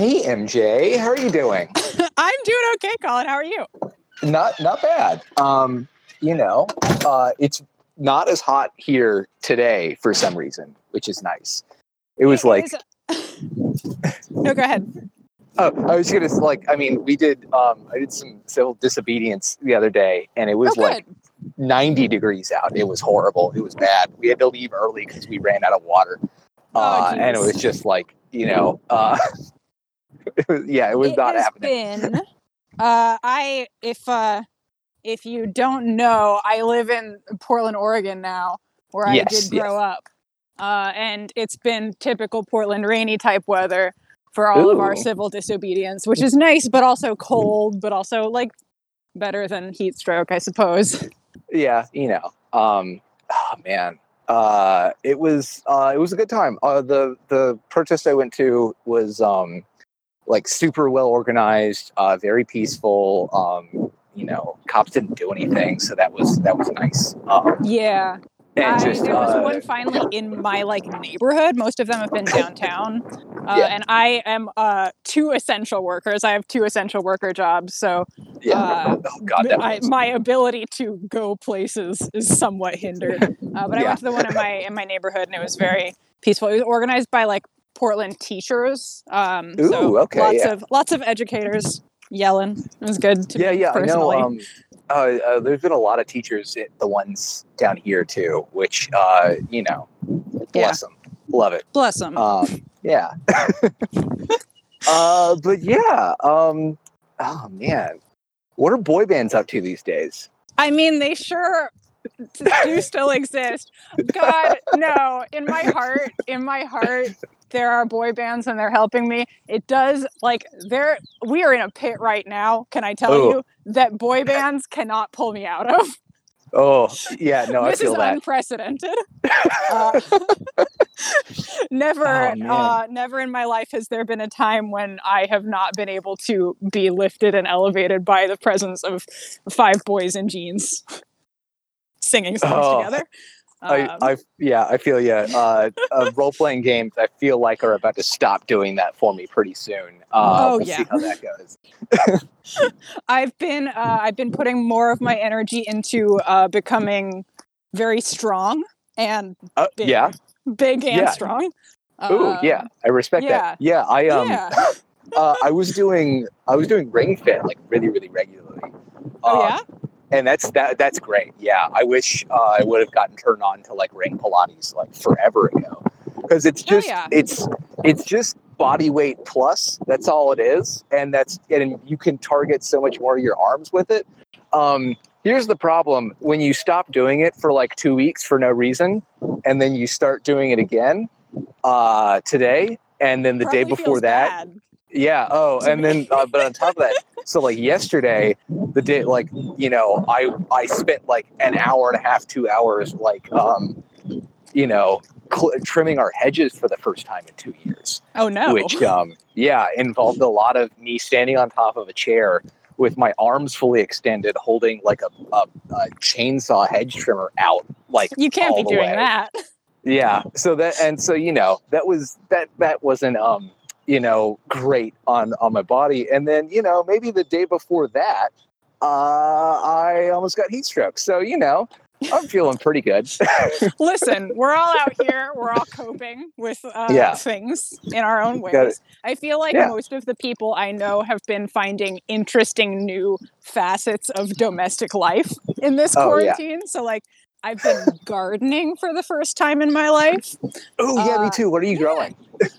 Hey MJ, how are you doing? I'm doing okay, Colin. How are you? Not not bad. Um, you know, uh, it's not as hot here today for some reason, which is nice. It was It like is- no, go ahead. oh, I was gonna like I mean we did um I did some civil disobedience the other day and it was Oh, like 90 degrees out. It was horrible. It was bad. We had to leave early because we ran out of water. Oh, Uh, and it was just like, you know, uh, it was, yeah, it was It not has happening. been. Uh, I if uh, if you don't know, I live in Portland, Oregon now, where I did grow up, uh, and it's been typical Portland rainy type weather for all of our civil disobedience, which is nice, but also cold, but also like better than heat stroke, I suppose. yeah, you know, um, oh man, uh, it was uh, it was a good time. Uh, the the protest I went to was um, like super well organized, uh, very peaceful. Um, you know, cops didn't do anything, so that was that was nice. Um, Yeah. and I, just there was uh, one finally in my like neighborhood. Most of them have been downtown, uh, Yeah. and I am uh, two essential workers. I have two essential worker jobs, so yeah. uh, oh god, I, my ability to go places is somewhat hindered. Uh, but I Yeah. went to the one in my in my neighborhood, and it was very peaceful. It was organized by like Portland teachers. Um, so okay, lots yeah. of lots of educators yelling. It was good. To yeah, yeah, I know. personally. Um, uh, uh, there's been a lot of teachers, at the ones down here too, which uh, you know, bless them, love it. Bless them. Um, yeah. uh, but yeah. Um, oh man, what are boy bands up to these days? I mean, they sure do still exist. God, no. In my heart, in my heart, there are boy bands and they're helping me. It does like there we are in a pit right now, can I tell Oh. you, that boy bands cannot pull me out of. Oh, yeah. No, I this feel is that. unprecedented. Uh, never, Oh, uh, never in my life has there been a time when I have not been able to be lifted and elevated by the presence of five boys in jeans singing songs Oh, together. I, Um, I, yeah, I feel yeah. Uh, uh, role playing games, I feel like are about to stop doing that for me pretty soon. Uh, Oh, we'll yeah. see how that goes. I've been uh, I've been putting more of my energy into uh, becoming very strong and Uh, big, yeah. big and Yeah. strong. Ooh, Um, yeah. I respect yeah. that. Yeah, I um, yeah. uh, I was doing I was doing Ring Fit like really really regularly. Oh yeah. And that's that that's great. Yeah, I wish uh, I would have gotten turned on to like Ring Pilates like forever ago because it's Oh, just yeah. it's it's just body weight plus. That's all it is, and that's and you can target so much more of your arms with it. Um, here's the problem: when you stop doing it for like two weeks for no reason, and then you start doing it again uh, today, and then the day before that, bad. Yeah. Oh, and then uh, but on top of that, so like yesterday, the day like you know I I spent like an hour and a half, two hours like um you know cl- trimming our hedges for the first time in two years, Oh no. which um yeah involved a lot of me standing on top of a chair with my arms fully extended, holding like a, a, a chainsaw hedge trimmer out like you can't be doing way. that. yeah so that and so you know that was that that wasn't um you know great on on my body and then you know maybe the day before that uh i almost got heat stroke so you know i'm feeling pretty good Listen, we're all out here. We're all coping with uh, Yeah. things in our own ways. I feel like Yeah. most of the people I know have been finding interesting new facets of domestic life in this Oh, yeah. quarantine. So, like, I've been gardening for the first time in my life. oh yeah me Uh, too what are you yeah. growing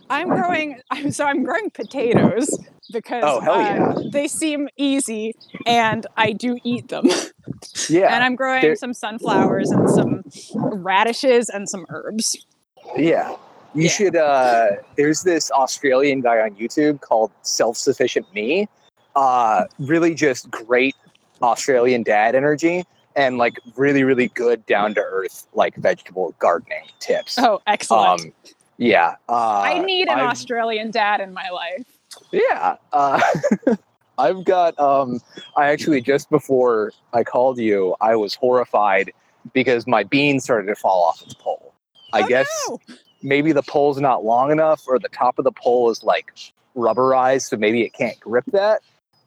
I'm growing, I'm, so I'm growing potatoes because Oh, hell uh, they seem easy and I do eat them. yeah and I'm growing there- some sunflowers and some radishes and some herbs. yeah you Yeah. should uh there's this australian guy on youtube called self-sufficient me uh really just great australian dad energy and like really really good down to earth like vegetable gardening tips Oh, excellent. um yeah uh I need an I've- Australian dad in my life. yeah uh i've got um i actually just before i called you i was horrified because my bean started to fall off its pole i Oh, guess no. maybe the pole's not long enough or the top of the pole is like rubberized, so maybe it can't grip that.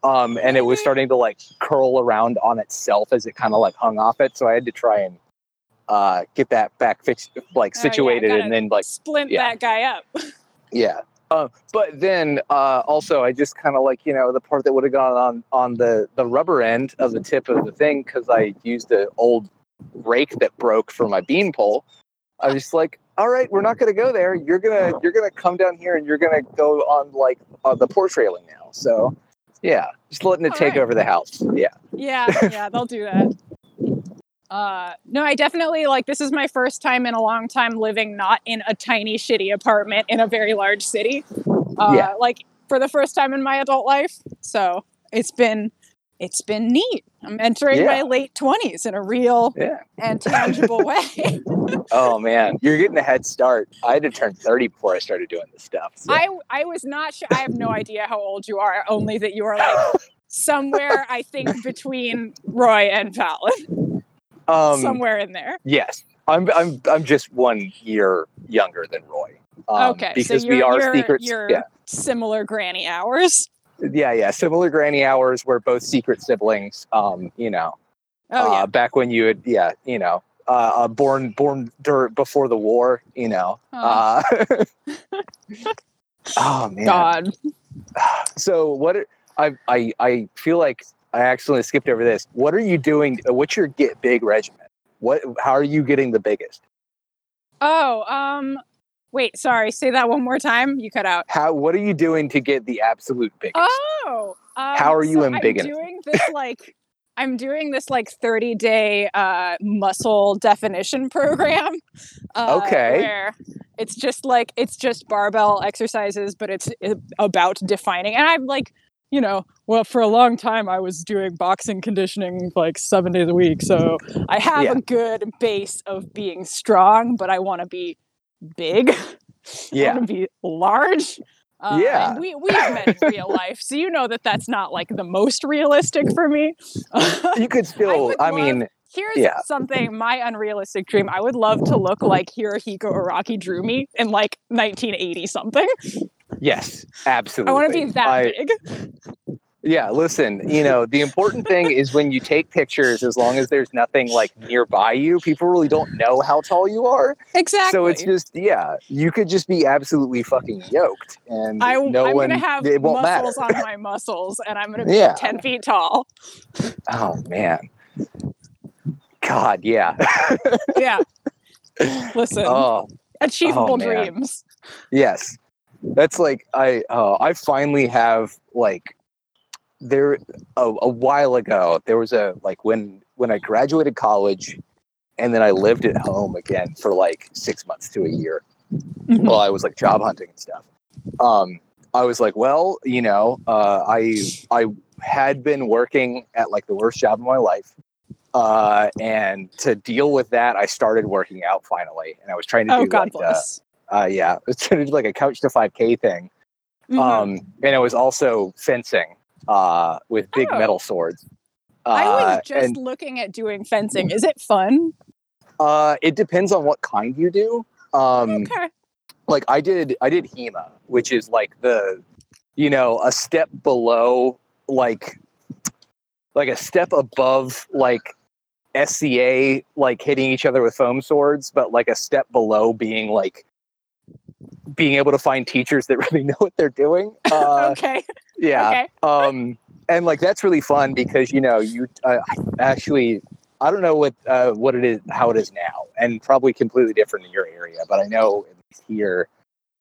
Um, and it was starting to like curl around on itself as it kind of like hung off it. So I had to try and uh, get that back fixed, like Oh, yeah, situated, gotta and then like Splint yeah. that guy up. yeah. Uh, but then uh, also I just kind of like you know the part that would have gone on on the the rubber end of the tip of the thing because I used an old rake that broke for my bean pole. I was just like, all right, we're not going to go there. You're gonna you're gonna come down here and you're gonna go on like on the porch railing now. So yeah, just letting it All take right. over the house. Yeah. Yeah, yeah, they'll do that. Uh, no, I definitely like this is my first time in a long time living not in a tiny shitty apartment in a very large city. Uh, Yeah. like for the first time in my adult life. So it's been it's been neat. I'm entering Yeah. my late twenties in a real Yeah. and tangible way. Oh man, you're getting a head start. I had to turn 30 before I started doing this stuff. so- I I was not sure. I have no idea how old you are. Only that you are like somewhere. I think between Roy and Fallon, um, somewhere in there. Yes, I'm. I'm. I'm just one year younger than Roy. Um, okay, because so we you're, are you're, secrets. you're Yeah, similar granny hours. Yeah, yeah. Similar granny hours. We're both secret siblings. Um, you know, Oh uh, yeah. back when you had, yeah, you know, uh, uh born born dur- before the war. You know. Oh, Uh, oh man. God. So what? Are, I I I feel like I accidentally skipped over this. What are you doing? uh, What's your get big regimen? What? How are you getting the biggest? Oh, um, wait. Sorry. Say that one more time. You cut out. How? What are you doing to get the absolute biggest? Oh. Um, How are you so embiggening? I'm doing this like. I'm doing this like 30 day uh, muscle definition program. Uh, Okay. Where it's just like, it's just barbell exercises, but it's uh, about defining. And I'm like, you know, well, for a long time I was doing boxing conditioning like seven days a week. So I have Yeah. a good base of being strong, but I want to be big. Yeah. I want to be large. Uh, Yeah. and we we've met in real life, so you know that that's not like the most realistic for me. you could still. would I, love- mean, Here's Yeah. something my unrealistic dream. I would love to look like Hirohiko Araki drew me in like 1980 something. yes, absolutely. I want to be that I- big. Yeah, listen. You know, the important thing is when you take pictures, as long as there's nothing like nearby you, people really don't know how tall you are. Exactly. So it's just, yeah, you could just be absolutely fucking yoked, and I, no I'm one. gonna have it won't matter. muscles on my muscles, and I'm gonna be Yeah. 10 feet tall. Oh man. God, yeah. Yeah. Listen, oh, achievable man. dreams. Yes. That's like I uh, I finally have like there a, a while ago there was a like when when I graduated college and then I lived at home again for like 6 months to a year Mhm. while I was like job hunting and stuff. Um I was like, well, you know, uh, I I had been working at like the worst job of my life. Uh, and to deal with that, I started working out finally, and I was trying to Oh, do God like, uh, bless. uh, yeah, I was trying to do like a couch to 5K thing. Mhm. Um, and it was also fencing uh, with big Oh. metal swords. Uh, I was just and looking at doing fencing. Is it fun? uh, it depends on what kind you do. Um, Okay. Like I did, I did HEMA, which is like the, you know, a step below, like, like a step above, like SCA, like hitting each other with foam swords, but like a step below being like being able to find teachers that really know what they're doing. Uh, okay. Yeah. Okay. um and like that's really fun because you know you uh, actually i don't know what uh what it is how it is now and probably completely different in your area but i know at least here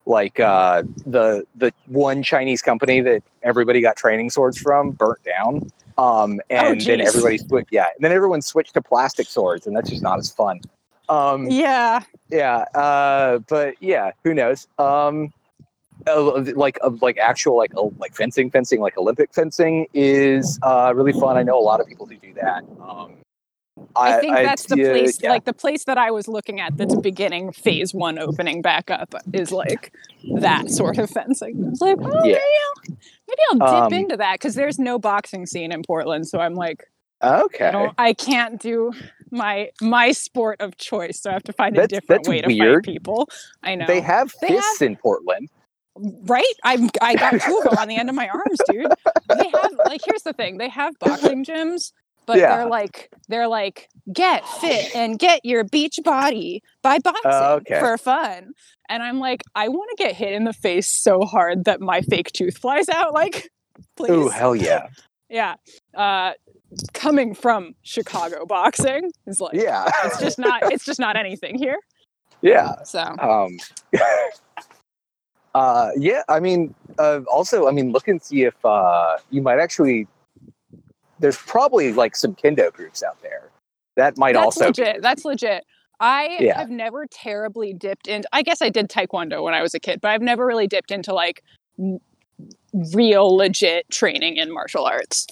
like uh the the one chinese company that everybody got training swords from burnt down um and then geez. everybody switched yeah and then everyone switched to plastic swords and that's just not as fun um Yeah. yeah uh but yeah who knows um uh, like uh, like actual like uh, like fencing fencing like olympic fencing is uh really fun i know a lot of people who do that um I, think that's the yeah, place, yeah. like the place that I was looking at that's beginning phase one opening back up is like that sort of fencing. I was like, oh, Yeah. maybe I'll, maybe I'll dip Um, into that because there's no boxing scene in Portland. So I'm like, okay I I can't do my my sport of choice. So I have to find a different that's way to weird. fight people. I know. they have They fists in portland right? I I got two of them on the end of my arms, dude. They have like here's the thing: they have boxing gyms, but Yeah. they're like they're like get fit and get your beach body by boxing okay. for fun. And I'm like, I want to get hit in the face so hard that my fake tooth flies out. Like, please, Ooh, hell yeah. yeah. Uh, coming from Chicago boxing is like, Yeah. it's just not it's just not anything here. Yeah. So Um, uh, yeah, I mean, uh, also, I mean, look and see if uh, you might actually. There's probably like some kendo groups out there that might that's also. legit. That's legit. I Yeah. have never terribly dipped into. I guess I did taekwondo when I was a kid, but I've never really dipped into like n- real legit training in martial arts.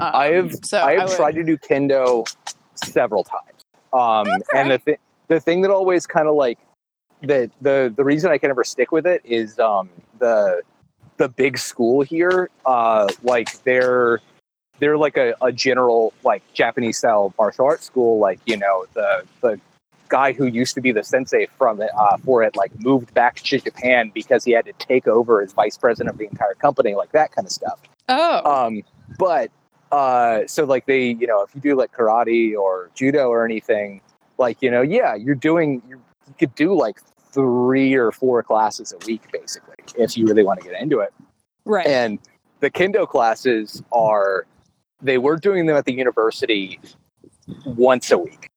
Um, I have so I have would- tried to do kendo several times. Um, and the thing the thing that always kind of like the the the reason I can never stick with it is um the the big school here uh like they're they're like a, a general like Japanese style martial arts school like you know the the guy who used to be the sensei from it uh, for it like moved back to Japan because he had to take over as vice president of the entire company like that kind of stuff. Oh, um but uh so like they you know if you do like karate or judo or anything like you know yeah you're doing you you could do like three or four classes a week basically if you really want to get into it. Right. and the kendo classes are they were doing them at the university once a week.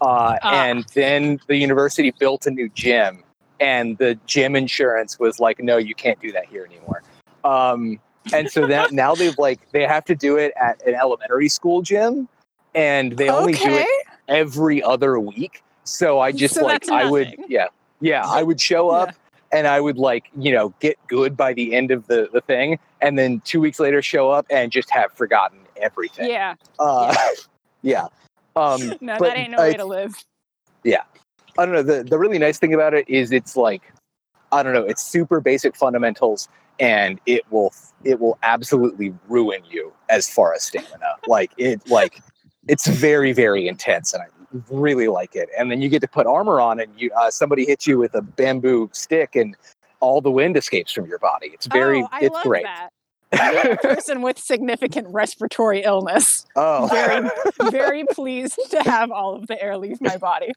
Uh, Ah. and then the university built a new gym and the gym insurance was like no you can't do that here anymore. Um, and so that now they've like they have to do it at an elementary school gym and they only do it every other week. So i just So like i would yeah yeah i would show up and I would like, you know, get good by the end of the, the thing, and then two weeks later show up and just have forgotten everything. Yeah. Uh, yeah. Um, No, but that ain't no I- way to live. Yeah. I don't know. The, the really nice thing about it is it's like, I don't know, it's super basic fundamentals and it will, it will absolutely ruin you as far as stamina. Like it, like it's very, very intense and I really like it. And then you get to put armor on and you, uh, somebody hits you with a bamboo stick and all the wind escapes from your body. It's very, oh, I it's great. that. A person with significant respiratory illness. Oh, Very, very pleased to have all of the air leave my body.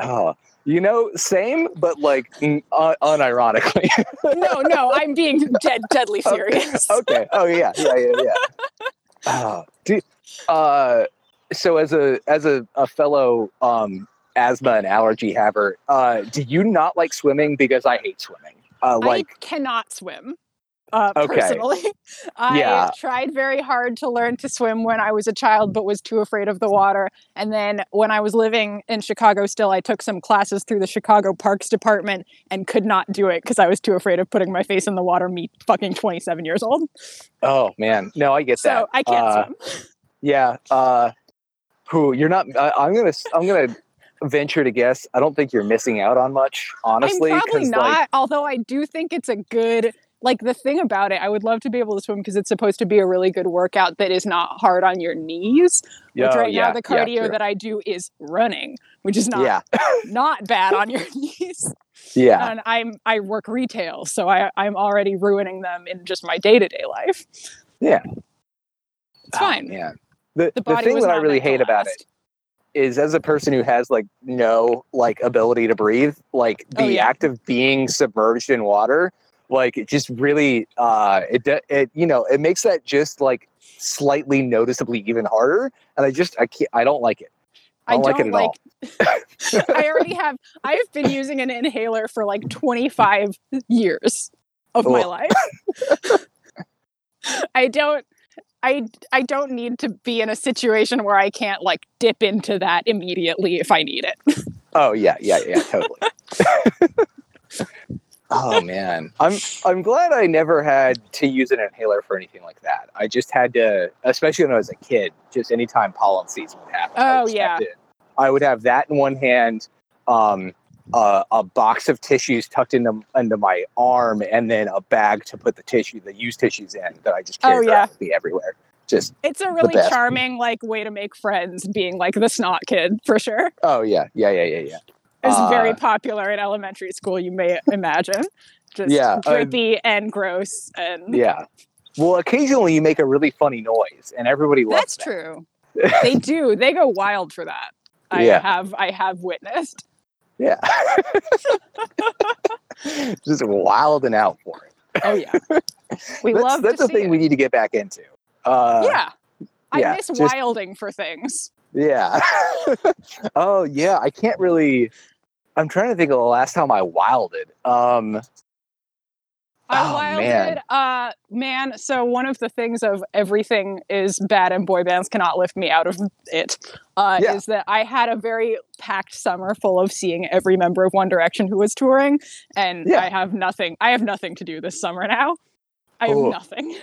oh, you know, same, but like uh, unironically. No, no, I'm being dead, deadly Okay. serious. okay. Oh yeah, yeah, yeah, yeah. Oh, do, uh, so as a as a, a fellow um, asthma and allergy haver, uh, do you not like swimming? Because I hate swimming. Uh, like, I cannot swim. Uh, Okay. Personally, I Yeah. tried very hard to learn to swim when I was a child, but was too afraid of the water. And then when I was living in Chicago, still, I took some classes through the Chicago Parks Department and could not do it because I was too afraid of putting my face in the water. Me, fucking twenty-seven years old, oh man, no, I get so that. I can't Uh, swim. Yeah. Uh, who you're not? I, I'm gonna. I'm gonna venture to guess. I don't think you're missing out on much, honestly. I'm probably not, Like, although I do think it's a good like the thing about it, I would love to be able to swim because it's supposed to be a really good workout that is not hard on your knees. Which oh, right yeah, now the cardio true. that I do is running, which is not yeah, not bad on your knees. yeah. And I'm I work retail, so I I'm already ruining them in just my day to day life. Yeah. it's Oh, fine. man. The, the the thing that I really hate about it is as a person who has like no like ability to breathe, like the Oh, yeah. act of being submerged in water, like it just really uh it it you know, it makes that just like slightly noticeably even harder and I just I can't I don't like it. I I don't like it at all. I already have. I have been using an inhaler for like 25 years of my life. I don't. I I don't need to be in a situation where I can't like dip into that immediately if I need it. Oh yeah, yeah, yeah, totally. oh man, I'm I'm glad I never had to use an inhaler for anything like that. I just had to, especially when I was a kid. Just anytime pollen season would happen. Oh, just yeah. had I would have that in one hand, um, uh, a box of tissues tucked into into my arm, and then a bag to put the tissue, the used tissues in that I just Oh, yeah. around with me everywhere. Just It's a really charming like way to make friends, being like the snot kid for sure. oh yeah, yeah, yeah, yeah, yeah. It's very Uh, popular in elementary school, you may imagine. just Yeah, uh, and gross and Yeah. Well, occasionally you make a really funny noise, and everybody loves that's that. true. they do. They go wild for that. I Yeah. have I have witnessed. Yeah. Just wilding out for it. Oh yeah. We that's love that's see thing it. we need to get back into. Uh, yeah. I yeah, miss just- wilding for things. Yeah. oh yeah. I can't really. I'm trying to think of the last time I wilded. Um. Oh, wilded, man. uh, man. So one of the things of everything is bad and boy bands cannot lift me out of it. Uh, Yeah. Is that I had a very packed summer full of seeing every member of One Direction who was touring, and Yeah. I have nothing. I have nothing to do this summer now. I have Oh. nothing.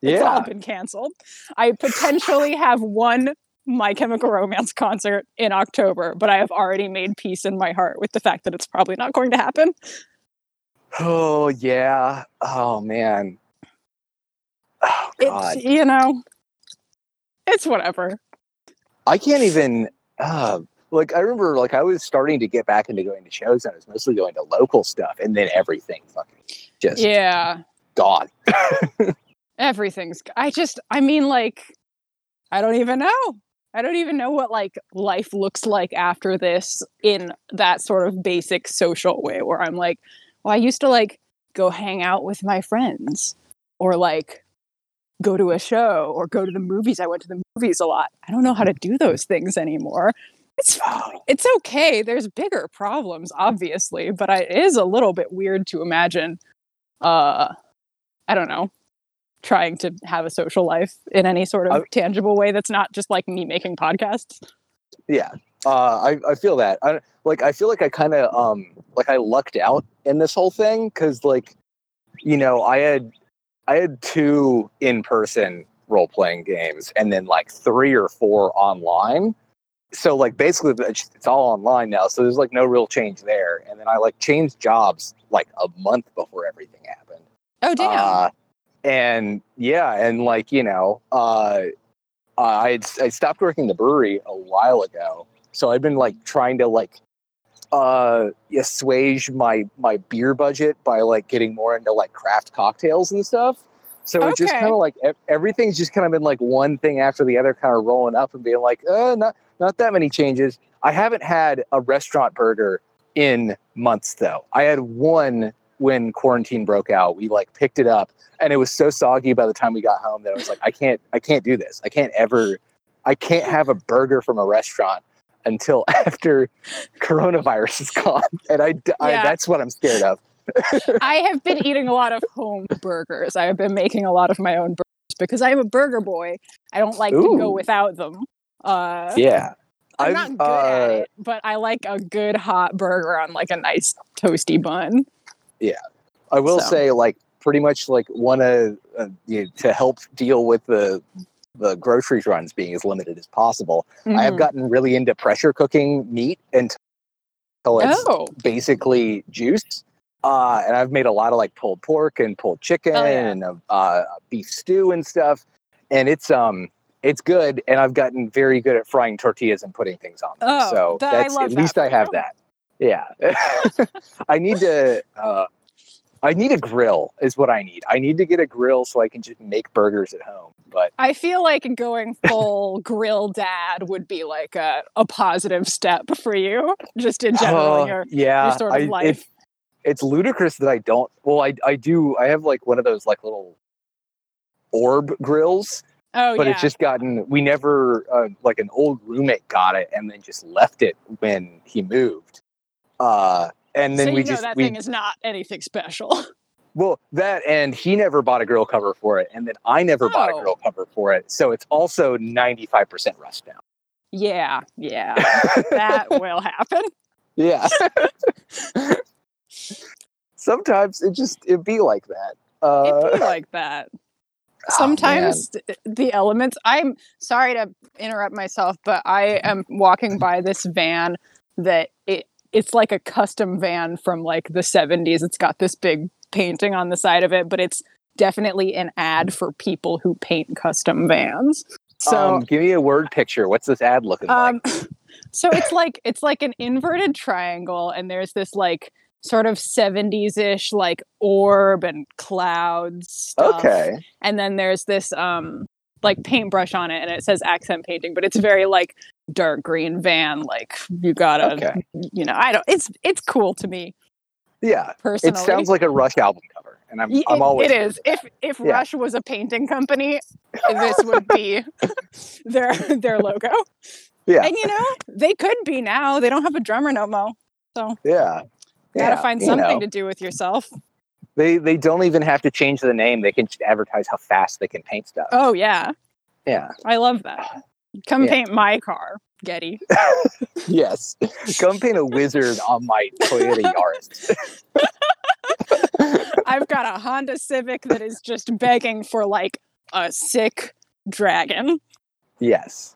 It's all been canceled. I potentially have one My Chemical Romance concert in October, but I have already made peace in my heart with the fact that it's probably not going to happen. Oh yeah. Oh man. Oh god. It's you know, it's whatever. I can't even. Uh, like I remember, like I was starting to get back into going to shows, and I was mostly going to local stuff, and then everything fucking just Yeah, gone. everything's. I just, I mean, like, I don't even know. I don't even know what like life looks like after this in that sort of basic social way where I'm like, well, I used to like go hang out with my friends or like go to a show or go to the movies. I went to the movies a lot. I don't know how to do those things anymore. It's fine. it's okay. There's bigger problems, obviously, but I, it is a little bit weird to imagine. Uh, I don't know, trying to have a social life in any sort of tangible way that's not just like me making podcasts. Yeah, uh, I I feel that. I like I feel like I kind of um like I lucked out in this whole thing because like you know I had I had two in person role playing games and then like three or four online. So like basically it's it's all online now. So there's like no real change there. And then I like changed jobs like a month before everything happened. Oh damn! Uh, and yeah, and like you know, uh, I I stopped working the brewery a while ago, so I've been like trying to like uh assuage my my beer budget by like getting more into like craft cocktails and stuff. So it's just kind of like everything's just kind of been like one thing after the other, kind of rolling up and being like, uh, not not that many changes. I haven't had a restaurant burger in months though. I had one when quarantine broke out. We like picked it up and it was so soggy by the time we got home that I was like, I can't I can't do this. I can't ever I can't have a burger from a restaurant until after coronavirus is gone. And I, I Yeah. that's what I'm scared of. I have been eating a lot of home burgers. I have been making a lot of my own burgers because I am a burger boy. I don't like to go without them. Uh, Yeah. I'm I've, not good at uh, it, but I like a good hot burger on like a nice toasty bun. Yeah. I will So. say, like, pretty much like one of uh, you know, to help deal with the the grocery runs being as limited as possible. I have Mhm. gotten really into pressure cooking meat until it's Oh, basically juice. Uh, and I've made a lot of like pulled pork and pulled chicken Oh, yeah. and uh, beef stew and stuff. And it's um it's good. And I've gotten very good at frying tortillas and putting things on them. Oh, so that- that's at that least I have that. Yeah. I need to uh, I need a grill is what I need. I need to get a grill so I can just make burgers at home. But I feel like going full grill dad would be like a, a positive step for you, just in general. In your, yeah, sort of I- life. It's, it's ludicrous that I don't. Well, I I do. I have like one of those like little orb grills, oh yeah. but yeah, it's just gotten. We never uh, like an old roommate got it and then just left it when he moved. Uh, and then so we you know just that we thing is not anything special. well that and he never bought a grill cover for it, and then I never bought a Oh. grill cover for it. So it's also ninety five percent rust now. yeah, yeah, that will happen. Yeah. Sometimes it just it be like that. Uh, It'd be like that. oh, Sometimes th- the elements. I'm sorry to interrupt myself, but I am walking by this van that it it's like a custom van from like the 70s. It's got this big painting on the side of it, but it's definitely an ad for people who paint custom vans. So um, give me a word picture. What's this ad looking um, like? so it's like it's like an inverted triangle, and there's this like sort of 70s ish, like orb and clouds stuff. Okay. And then there's this um like paintbrush on it and it says accent painting, but it's very like dark green van. Like you gotta, Okay. you know, I don't, it's, it's cool to me Yeah. personally. It sounds like a Rush album cover, and I'm Y- I'm always it is. If if Yeah. Rush was a painting company, this would be their their logo. Yeah. And you know, they could be now. They don't have a drummer no more. So, yeah. Gotta find you something know. to do with yourself. They they don't even have to change the name. They can just advertise how fast they can paint stuff. Oh yeah. Yeah. I love that. Come Yeah. paint my car, Geddy. Yes. Come paint a wizard on my Toyota Yaris. I've got a Honda Civic that is just begging for like a sick dragon. yes.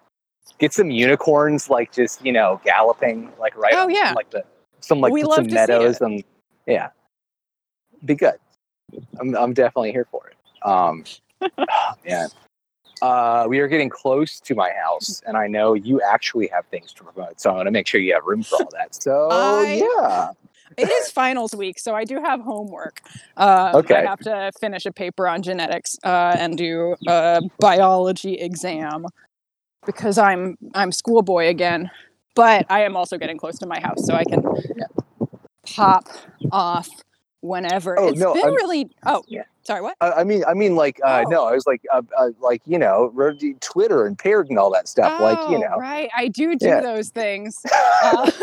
Get some unicorns like just, you know, galloping like right Oh, on yeah. like the some like We some love to see meadows and yeah. Be good. I'm I'm definitely here for it. Um oh, man. Uh, we are getting close to my house, and I know you actually have things to promote, so I want to make sure you have room for all that. So, I- yeah, It is finals week, so I do have homework. Uh, Okay. I have to finish a paper on genetics uh, and do a biology exam because I'm I'm schoolboy again. But I am also getting close to my house, so I can pop off whenever. Oh, It's no, been I'm- really. Oh, Yeah. Sorry, what? I, I mean, I mean, like, uh, Oh. no, I was like, uh, uh, like, you know, Twitter and paired and all that stuff. like, you Oh, know, right. I do do Yeah. those things. Uh,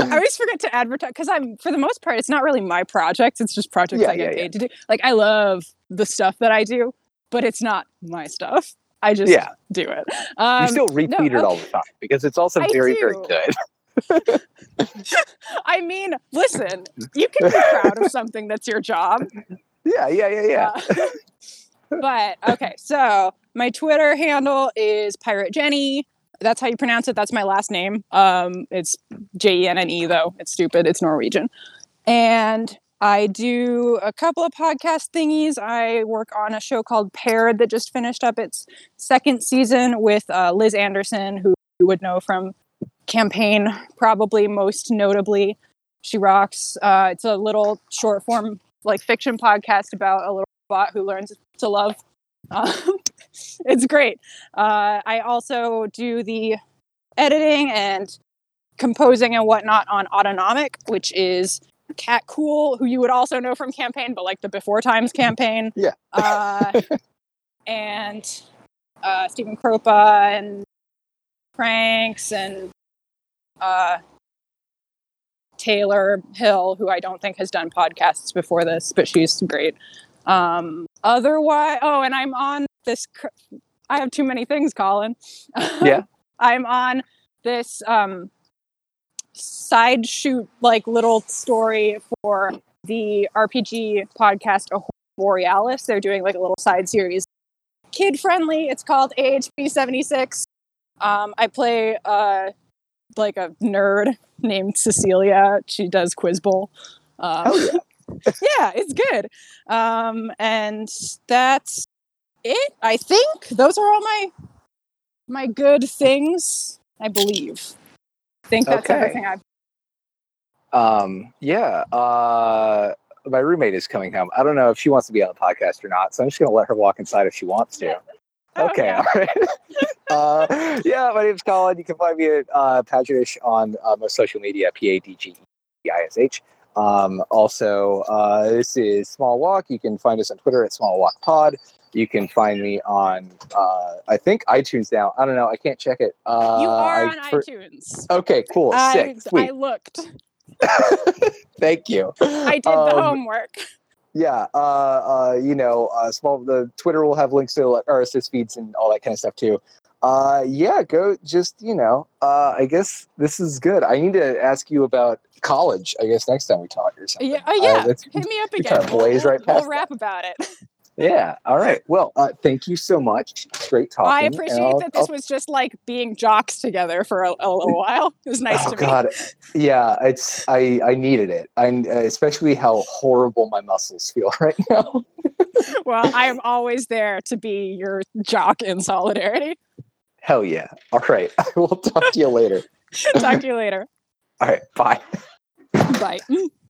I always forget to advertise because I'm, for the most part, it's not really my project. It's just projects Yeah, I get yeah, paid to do. Like, I love the stuff that I do, but it's not my stuff. I just Yeah. do it. Um, you still retweet it all the time because it's also very, very good. I mean, listen, you can be proud of something that's your job. Yeah, yeah, yeah, yeah. Uh, but okay, so my Twitter handle is Pirate Jenne. That's how you pronounce it. That's my last name. Um, it's J E N N E though. It's stupid. It's Norwegian. And I do a couple of podcast thingies. I work on a show called Paired that just finished up its second season with uh, Liz Anderson, who you would know from campaign, probably most notably. She rocks. Uh, it's a little short form like fiction podcast about a little bot who learns to love. Um, it's great. Uh, I also do the editing and composing and whatnot on Autonomic, which is Cat Cool, who you would also know from campaign, but like the Before Times campaign. Yeah. Uh, and uh, Stephen Kropa and Pranks and uh, Taylor Hill, who I don't think has done podcasts before this, but she's great. Um, otherwise, oh, and I'm on this. cr- I have too many things, Colin. Yeah. I'm on this um, side shoot, like little story for the RPG podcast A Borealis. They're doing like a little side series, kid friendly. It's called AHP 76. Um, I play uh, like a nerd named Cecilia. She does Quiz Bowl. Um, Hell yeah. yeah, it's good. Um, and that's it. I think those are all my my good things. I believe. I think that's Okay. everything I've. Um, yeah. Uh, my roommate is coming home. I don't know if she wants to be on the podcast or not, so I'm just gonna let her walk inside if she wants to. Okay, yeah. all right. uh, yeah, my name's Colin. You can find me at uh, on uh, most social media, P A D G E I S H. Um, also, uh, this is Small Walk. You can find us on Twitter at Small Walk Pod. You can find me on, uh, I think iTunes now. I don't know. I can't check it. Uh, you are I on for- iTunes. Okay, cool. I, Sick. I Sweet. looked. Thank you. I did the Um, homework. Yeah uh uh you know uh small the twitter will have links to like rss feeds and all that kind of stuff too uh yeah go just you know uh i guess this is good i need to ask you about college i guess next time we talk or something Yeah, oh Uh, yeah. that's- Hit me up again. kinda blaze right we'll, past we'll rap about it. yeah all right well uh thank you so much great talking I appreciate that this I'll- was just like being jocks together for a, a little while. It was nice oh to god yeah it's i i needed it i uh, especially how horrible my muscles feel right now. Well, I am always there to be your jock in solidarity. hell yeah all right i will talk to you later Talk to you later. all right bye Bye.